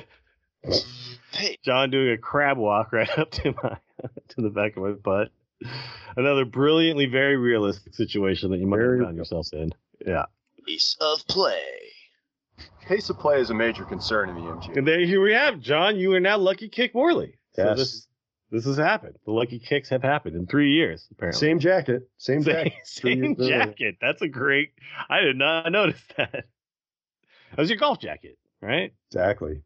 Hey, Jon doing a crab walk right <laughs> up to my to the back of my butt. Another brilliantly very realistic situation that you might Very have found yourself in. Yeah. piece of play. Pace of play is a major concern in the MGA. And there here we have, Jon. You are now Lucky Kick Morley. So Yes. this this has happened. The Lucky Kicks have happened in three years, apparently. Same jacket, same Same, jacket. <laughs> Same years earlier. jacket. That's a great. I did not notice that. <laughs> That was your golf jacket, right? Exactly.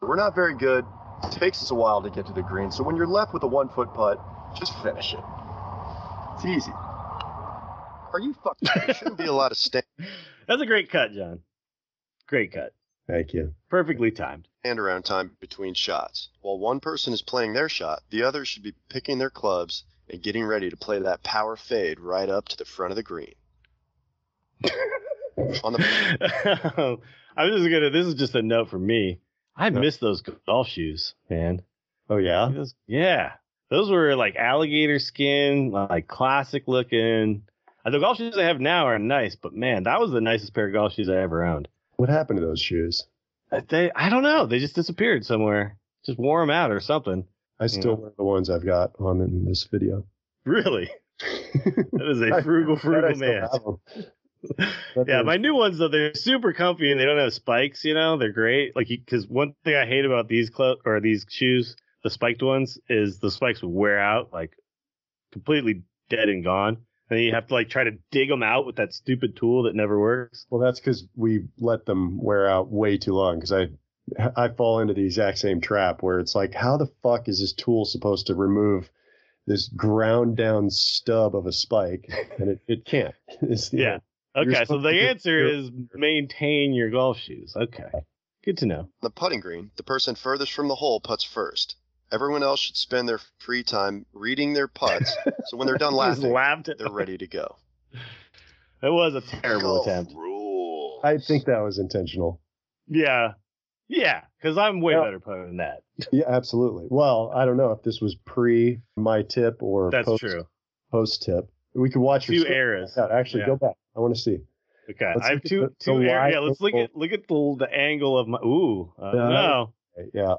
We're not very good. It takes us a while to get to the green, so when you're left with a one foot putt, just finish it. It's easy. Are you fucking There shouldn't be a lot of stand <laughs> That's a great cut, Jon. Great cut. Thank you. Perfectly timed. around time between shots. While one person is playing their shot, the other should be picking their clubs and getting ready to play that power fade right up to the front of the green. <laughs> On the oh, I'm just gonna. This is just a note for me. I Yeah. miss those golf shoes, man. Oh yeah. Those- yeah, those were like alligator skin, like classic looking. The golf shoes I have now are nice, but man, that was the nicest pair of golf shoes I ever owned. What happened to those shoes? Uh, They, I don't know. They just disappeared somewhere. Just wore them out or something. I still wear the ones I've got on in this video. Really, <laughs> that is a frugal, frugal man. have 'em. <laughs> But Yeah, my new ones though they're super comfy and they don't have spikes. You know, they're great. Like because one thing I hate about these clothes or these shoes, the spiked ones, is the spikes would wear out like completely dead and gone, and then you have to like try to dig them out with that stupid tool that never works. Well, that's because we let them wear out way too long. Because I, I fall into the exact same trap where it's like, how the fuck is this tool supposed to remove this ground down stub of a spike, <laughs> and it, it can't. <laughs> It's the- Yeah. Okay, so the answer your- is maintain your golf shoes. Okay. Good to know. On the putting green, the person furthest from the hole puts first. Everyone else should spend their free time reading their putts, so when they're done <laughs> Just laughing, they're ready to go. It was a terrible Golf attempt. Rules. I think that was intentional. Yeah. Yeah, because I'm way Yeah. better putter than that. Yeah, absolutely. Well, I don't know if this was pre my tip or That's post, true. post tip. We could watch your Two score. eras. Yeah, actually, Yeah. go back. I want to see. Okay. Let's I have look at two the- two the areas. Yeah, let's look angle. at look at the the angle of my ooh. Uh, Yeah. no. Yeah,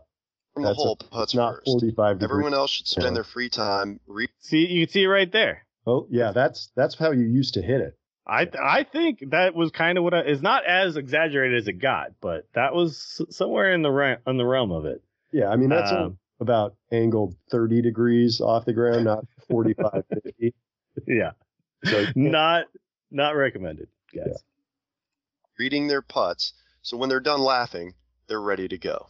From the that's a- it's puts not first. 45 degrees. Everyone else should spend Yeah. their free time reading. See you can see it right there. Oh, yeah, that's that's how you used to hit it. I I think that was kind of what I, it's not as exaggerated as it got, but that was somewhere in the re- in the realm of it. Yeah, I mean that's Um, about angled 30 degrees off the ground, not <laughs> 45, 50. Yeah. So Not not recommended, guys. Yeah. reading their putts, so when they're done laughing, they're ready to go.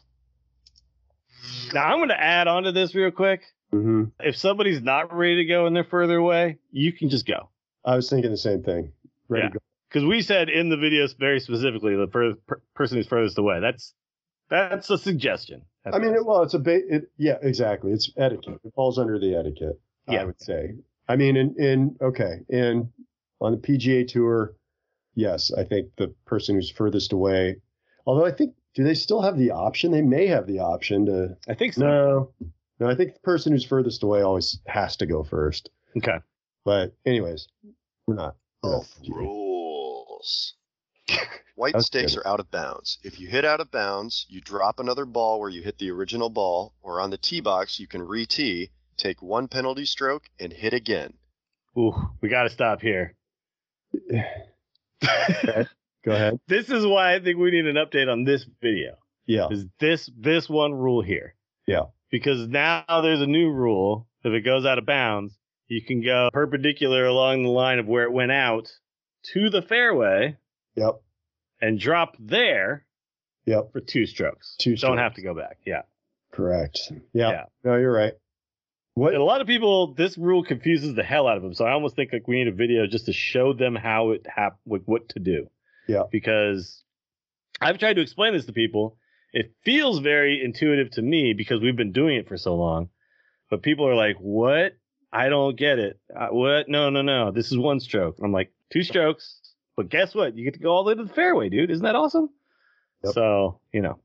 Now I'm going to add on to this real quick. hmm If somebody's not ready to go and they're further away, you can just go. I was thinking the same thing. Ready Yeah. to go. Because we said in the videos very specifically the per- person who's furthest away. That's that's a suggestion. at I mean, it, well, it's a ba- it, yeah, exactly. It's etiquette. It falls under the etiquette. Yeah. I would say. I mean, in in okay, in on the PGA Tour, yes, I think the person who's furthest away. Although I think, do they still have the option? They may have the option to. I think so. No, no, I think the person who's furthest away always has to go first. Okay. But anyways, we're not. we're not Golf PGA. rules. <laughs> White stakes good. are out of bounds. If you hit out of bounds, you drop another ball where you hit the original ball, or on the tee box, you can re tee, take one penalty stroke, and hit again. Ooh, we got to stop here. <sighs> Go ahead. this is why I think we need an update on this video. Yeah. Is this this one rule here? Yeah. Because now there's a new rule. If it goes out of bounds, you can go perpendicular along the line of where it went out to the fairway Yep. and drop there Yep. for two strokes. Two strokes. Don't have to go back. Yeah. Correct. Yeah. Yeah. No, you're right. What? And a lot of people, this rule confuses the hell out of them. So I almost think like we need a video just to show them how it hap- what, what to do. Yeah. Because I've tried to explain this to people. It feels very intuitive to me because we've been doing it for so long. But people are like, "What? I don't get it. Uh, what? No, no, no. This is one stroke." I'm like, two strokes. But guess what? You get to go all the way to the fairway, dude. Isn't that awesome? Yep. So you know,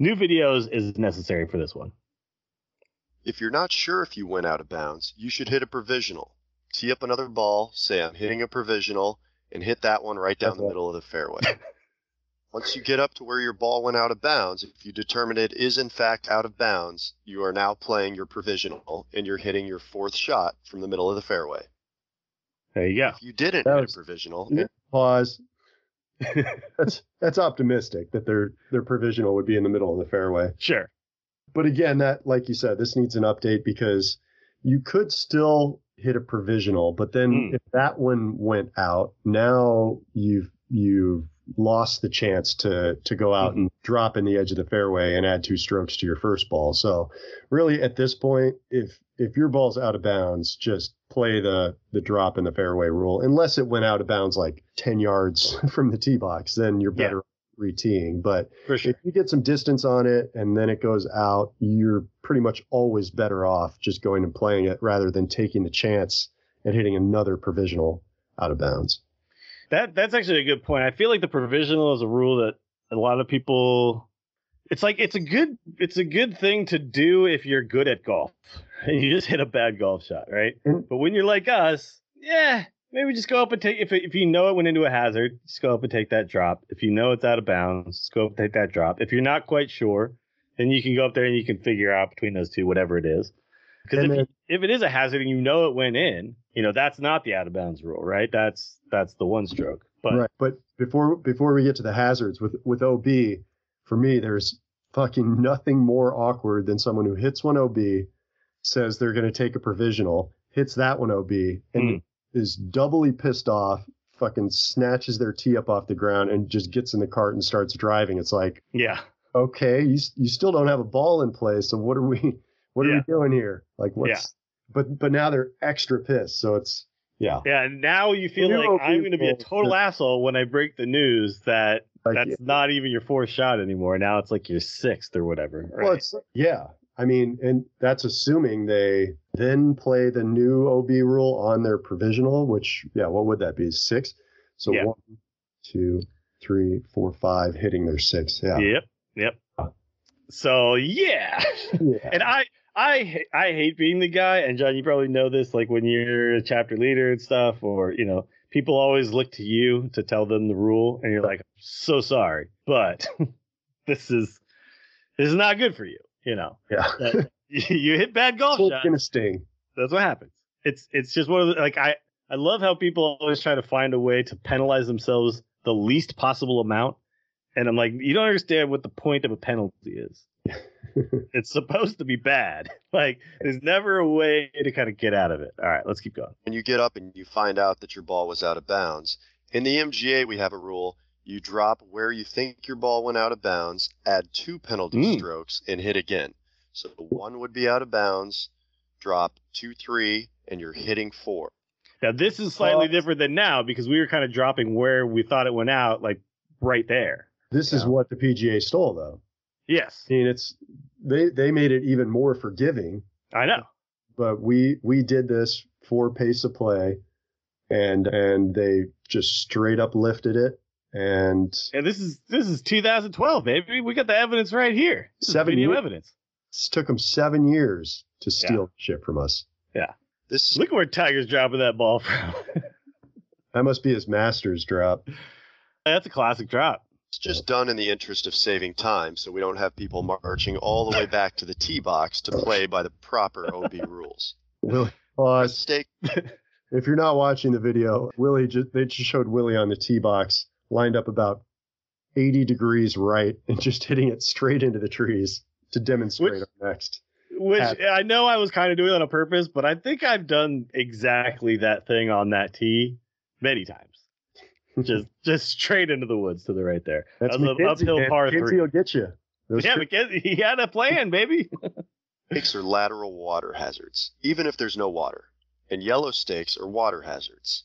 new videos is necessary for this one. If you're not sure if you went out of bounds, you should hit a provisional. Tee up another ball, say I'm hitting a provisional, and hit that one right down the Okay. middle of the fairway. <laughs> Once you get up to where your ball went out of bounds, if you determine it is in fact out of bounds, you are now playing your provisional and you're hitting your fourth shot from the middle of the fairway. There you go. If you didn't That hit was- a provisional, Yeah. Pause. <laughs> that's that's optimistic that their their provisional would be in the middle of the fairway. Sure. But again, that like you said, this needs an update because you could still hit a provisional, but then Hmm. if that one went out, now you've you've lost the chance to to go out and drop in the edge of the fairway and add two strokes to your first ball. So really at this point, if if your ball's out of bounds, just play the the drop in the fairway rule. Unless it went out of bounds like ten yards <laughs> from the tee box, then you're better re-teeing. But sure. if you get some distance on it and then it goes out, you're pretty much always better off just going and playing it rather than taking the chance and hitting another provisional out of bounds. That that's actually a good point. I feel like the provisional is a rule that a lot of people it's like it's a good it's a good thing to do if you're good at golf and <laughs> you just hit a bad golf shot, right? And- But when you're like us, yeah, maybe just go up and take if if you know it went into a hazard, just go up and take that drop. If you know it's out of bounds, just go up and take that drop. If you're not quite sure, then you can go up there and you can figure out between those two whatever it is. Because if, then- if it is a hazard and you know it went in, you know that's not the out of bounds rule, right? That's that's the one stroke. But right. But before before we get to the hazards with with OB, for me there's fucking nothing more awkward than someone who hits one OB, says they're going to take a provisional, hits that one OB, and hmm. Is doubly pissed off, fucking snatches their tee up off the ground and just gets in the cart and starts driving. It's like, yeah, okay, you you still don't have a ball in play, so what are we <laughs> what are Yeah. we doing here? Like what's but but now they're extra pissed. So it's yeah, Yeah, and now you feel New like I'm going to be a total asshole when I break the news that like, that's not even your fourth shot anymore. Now it's like your sixth or whatever. Well, it's yeah. I mean, and that's assuming they then play the new OB rule on their provisional, which yeah, what would that be? Six. So Yeah. one, two, three, four, five, hitting their six. Yeah. Yep. Yep. So yeah. Yeah. and I I I hate being the guy, and Jon, you probably know this. Like when you're a chapter leader and stuff, or you know, people always look to you to tell them the rule, and you're like, so sorry, but <laughs> this is this is not good for you. You know, Yeah. <laughs> That- you hit bad golf It's shots. gonna sting. That's what happens. It's it's just one of the like I I love how people always try to find a way to penalize themselves the least possible amount, and I'm like, you don't understand what the point of a penalty is. <laughs> it's supposed to be bad. <laughs> Like there's never a way to kind of get out of it. All right, let's keep going. when you get up and you find out that your ball was out of bounds. In the MGA, we have a rule you drop where you think your ball went out of bounds, add two penalty Mm. strokes, and hit again. So one would be out of bounds, drop two, three, and you're hitting four. Now this is slightly Uh, different than now because we were kind of dropping where we thought it went out, like right there. This is Yeah. what the PGA stole, though. Yes, I mean, it's they they made it even more forgiving. I know. but we we did this for pace of play and and they just straight up lifted it and And this is this is 2012, baby. We got the evidence right here. This Seven video years. evidence. it took them seven years to steal shit from us Yeah. This is Look where Tiger's dropping that ball from. <laughs> that must be his master's drop That's a classic drop. It's just done in the interest of saving time, so we don't have people marching all the way back to the tee box to play by the proper OB rules. willie oh, it's- Mistake <laughs> if you're not watching the video willie just they just showed willie on the tee box lined up about 80 degrees right and just hitting it straight into the trees to demonstrate Which- our next Which At- I know I was kind of doing that on purpose, but I think I've done exactly that thing on that tee many times. Just <laughs> just straight into the woods to the right there. that's That was MacKenzie, uphill man. par MacKenzie three. will get you Those Yeah, tri- MacKenzie, he had a plan, baby. <laughs> Stakes are lateral water hazards, even if there's no water, and yellow stakes are water hazards.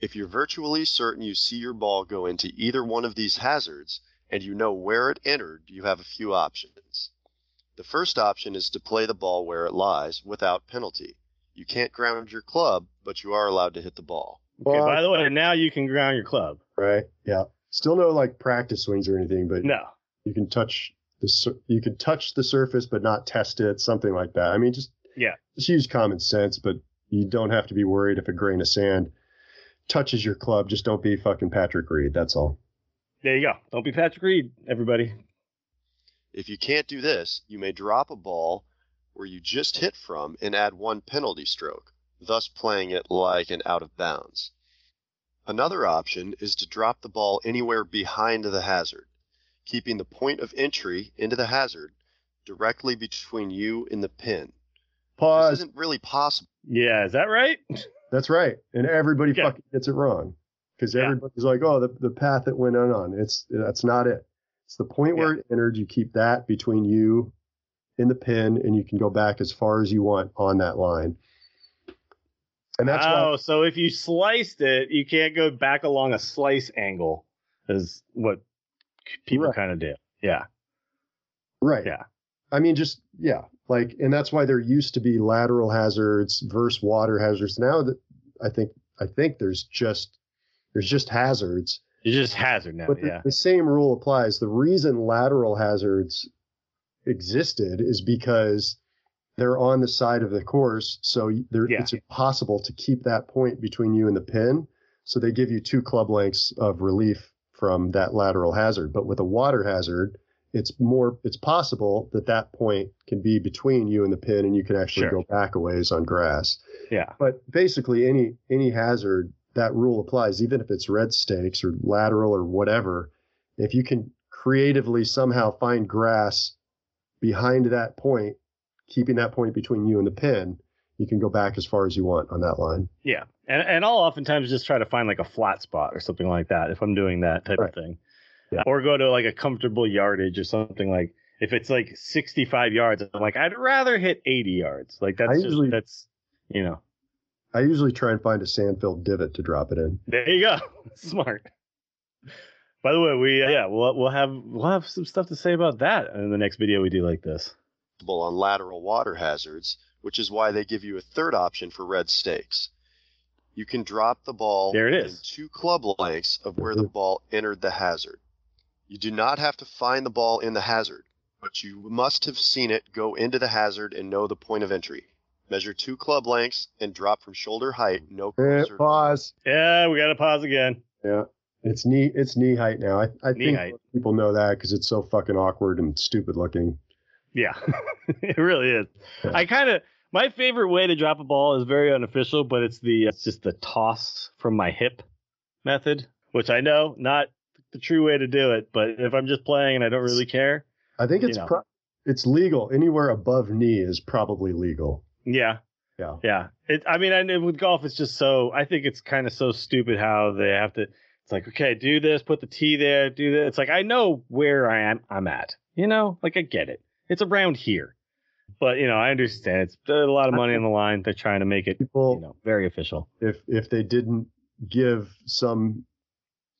If you're virtually certain you see your ball go into either one of these hazards and you know where it entered, you have a few options. The first option is to play the ball where it lies without penalty. You can't ground your club, but you are allowed to hit the ball. Okay, Well, by the way, now you can ground your club. right yeah still no like practice swings or anything but No. you can touch the sur- you can touch the surface but not test it something like that i mean just Yeah. just use common sense but you don't have to be worried if a grain of sand touches your club just don't be fucking patrick reed that's all There you go. Don't be Patrick Reed, everybody. If you can't do this, you may drop a ball where you just hit from and add one penalty stroke, thus playing it like an out of bounds. Another option is to drop the ball anywhere behind the hazard, keeping the point of entry into the hazard directly between you and the pin. This pause isn't really possible. Yeah, is that right? <laughs> that's right and everybody Yeah. fucking gets it wrong because Yeah. everybody's like oh the, the path it went on on it's that's not it it's the point where it entered you keep that between you and the pin and you can go back as far as you want on that line and that's why oh, so if you sliced it, you can't go back along a slice angle, is what people Right. kind of do. Yeah. Right. Yeah. I mean, just yeah, like, and that's why there used to be lateral hazards versus water hazards. Now that I think, I think there's just there's just hazards, It's just hazard now. but the, yeah. the same rule applies. The reason lateral hazards existed is because they're on the side of the course, so there, Yeah. it's impossible to keep that point between you and the pin. So they give you two club lengths of relief from that lateral hazard. But with a water hazard, it's more it's possible that that point can be between you and the pin, and you can actually Sure. go back a ways on grass. Yeah. But basically, any any hazard that rule applies, even if it's red stakes or lateral or whatever. If you can creatively somehow find grass behind that point, keeping that point between you and the pin, you can go back as far as you want on that line. Yeah. And and I'll oftentimes just try to find like a flat spot or something like that if I'm doing that type Right. of thing. Yeah. Or go to like a comfortable yardage or something like if it's like 65 yards, I'm like I'd rather hit 80 yards. Like that's I just usually- that's you know. I usually try and find a sand-filled divot to drop it in. There you go. <laughs> Smart. By the way, we uh, yeah we'll we'll have we'll have some stuff to say about that in the next video we do like this. on lateral water hazards, which is why they give you a third option for red stakes. You can drop the ball There it is. within is. two club lengths of where the ball entered the hazard. You do not have to find the ball in the hazard, but you must have seen it go into the hazard and know the point of entry. Measure two club lengths and drop from shoulder height, no Eh, closer. pause. Yeah, we got to pause again. Yeah, it's knee it's knee height now. I, I Knee think height. people know that because it's so fucking awkward and stupid looking. Yeah, <laughs> it really is. Yeah. I kind of my favorite way to drop a ball is very unofficial, but it's the it's just the toss from my hip method, which I know not the true way to do it. But if I'm just playing and I don't really care, I think it's pro- it's legal. Anywhere above knee is probably legal. yeah, Yeah. yeah. It. I mean, I know with golf, it's just so. I think it's kind of so stupid how they have to. It's like, okay, do this, put the tee there, do this. It's like I know where I am. I'm at. You know, like I get it. It's around here. But you know, I understand. It's a lot of money on the line. They're trying to make it, People, you know, very official. if if they didn't give some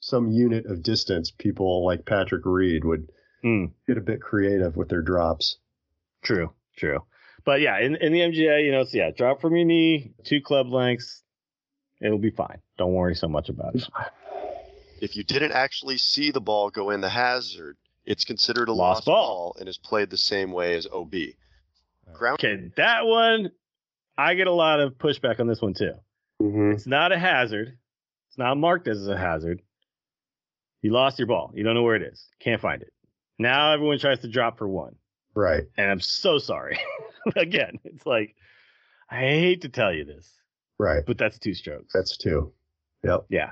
some unit of distance, people like Patrick Reed would Hmm. get a bit creative with their drops. True, true. But yeah, in, in the MGA, you know, it's yeah, drop from your knee, two club lengths, it'll be fine. Don't worry so much about it. If you didn't actually see the ball go in the hazard, it's considered a Lost lost, ball. ball. and is played the same way as OB. Ground Okay, that one, I get a lot of pushback on this one too. Mm-hmm. It's not a hazard. It's not marked as a hazard. You lost your ball. You don't know where it is. Can't find it. Now everyone tries to drop for one. Right. And I'm so sorry. <laughs> Again, it's like, I hate to tell you this, Right. but that's two strokes. That's two. Yep. Yeah.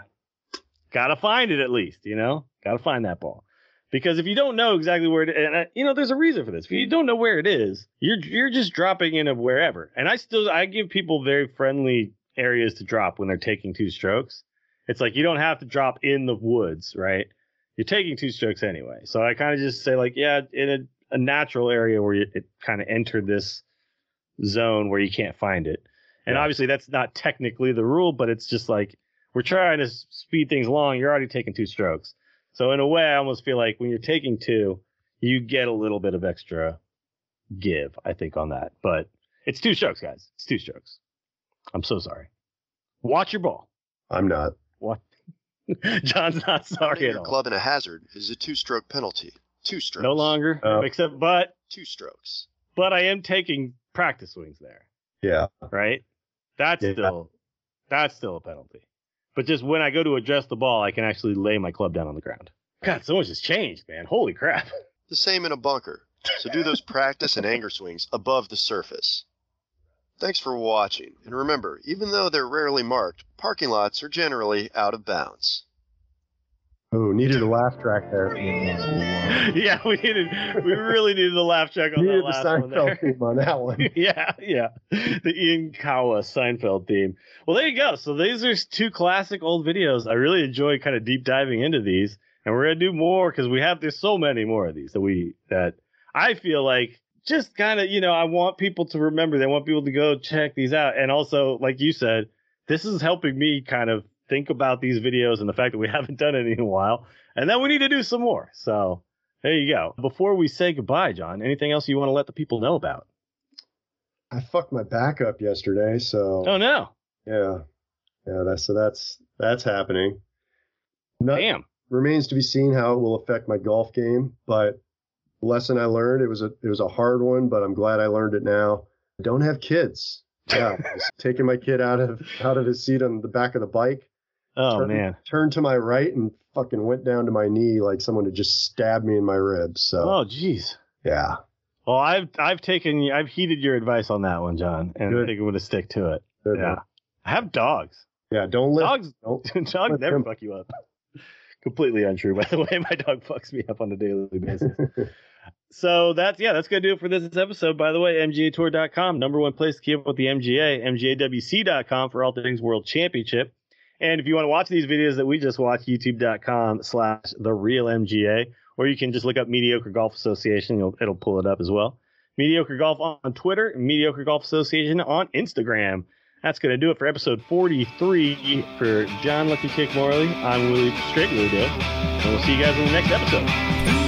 Gotta find it at least, you know? Gotta find that ball. Because if you don't know exactly where it and uh, you know, there's a reason for this. If you don't know where it is, you're you're just dropping in of wherever. And I still I give people very friendly areas to drop when they're taking two strokes. It's like you don't have to drop in the woods, right? You're taking two strokes anyway. So I kind of just say like, yeah, in a, a natural area where you, it kind of entered this zone where you can't find it. And Yeah. obviously that's not technically the rule, but it's just like we're trying to speed things along. You're already taking two strokes. So in a way, I almost feel like when you're taking two, you get a little bit of extra give, I think, on that. But it's two strokes, guys. It's two strokes. I'm so sorry. Watch your ball. I'm not. What? <laughs> Jon's not sorry at your all. club in a hazard is a two-stroke penalty. Two strokes. No longer. Oh. Except, but, Two strokes. but I am taking practice swings there. Yeah. right? That's Yeah. still that's still a penalty. But just when I go to adjust the ball, I can actually lay my club down on the ground. God, so much has changed, man. Holy crap. The same in a bunker. So do those <laughs> practice and anger swings above the surface. Thanks for watching, and remember, even though they're rarely marked, parking lots are generally out of bounds. Oh, needed a laugh track there. <laughs> yeah, we needed we really needed the laugh check on Needed that the last one Seinfeld there. theme on that one. <laughs> yeah, yeah. The Ian Kawa Seinfeld theme. Well, there you go. So these are two classic old videos. I really enjoy kind of deep diving into these, and we're gonna do more because we have there's so many more of these that we that I feel like just kind of you know I want people to remember. They want people to go check these out, and also like you said, this is helping me kind of think about these videos and the fact that we <laughs> haven't done it in a while, and then we need to do some more. So. There you go. Before we say goodbye, Jon, anything else you want to let the people know about? I fucked my back up yesterday, so Oh no. yeah, yeah. That's so that's that's happening. No, Damn. remains to be seen how it will affect my golf game, but lesson I learned it was a it was a hard one, but I'm glad I learned it now. Don't have kids. Yeah, <laughs> taking my kid out of out of his seat on the back of the bike, Oh Turn- man. turned to my right, and fucking went down to my knee like someone had just stabbed me in my ribs. So Oh jeez. yeah, Well, I've I've taken I've heeded your advice on that one, Jon, and I think I'm going to stick to it. Good Yeah. one. I have dogs. yeah. Don't lift. Dogs <laughs> Don't, <laughs> dogs never fuck you up. Completely untrue, by the way. My dog fucks me up on a daily basis. So that's yeah, that's gonna do it for this episode. By the way, MGAtour.com, number one place to keep up with the MGA, MGAWC.com for all things World Championship. And if you want to watch these videos that we just watched, YouTube.com slash the real MGA, or you can just look up Mediocre Golf Association, it'll, it'll pull it up as well. Mediocre Golf on Twitter, Mediocre Golf Association on Instagram. That's going to do it for episode 43 for Jon Lucky Kick Morley. I'm Willie Straight Willie Dale. And we'll see you guys in the next episode.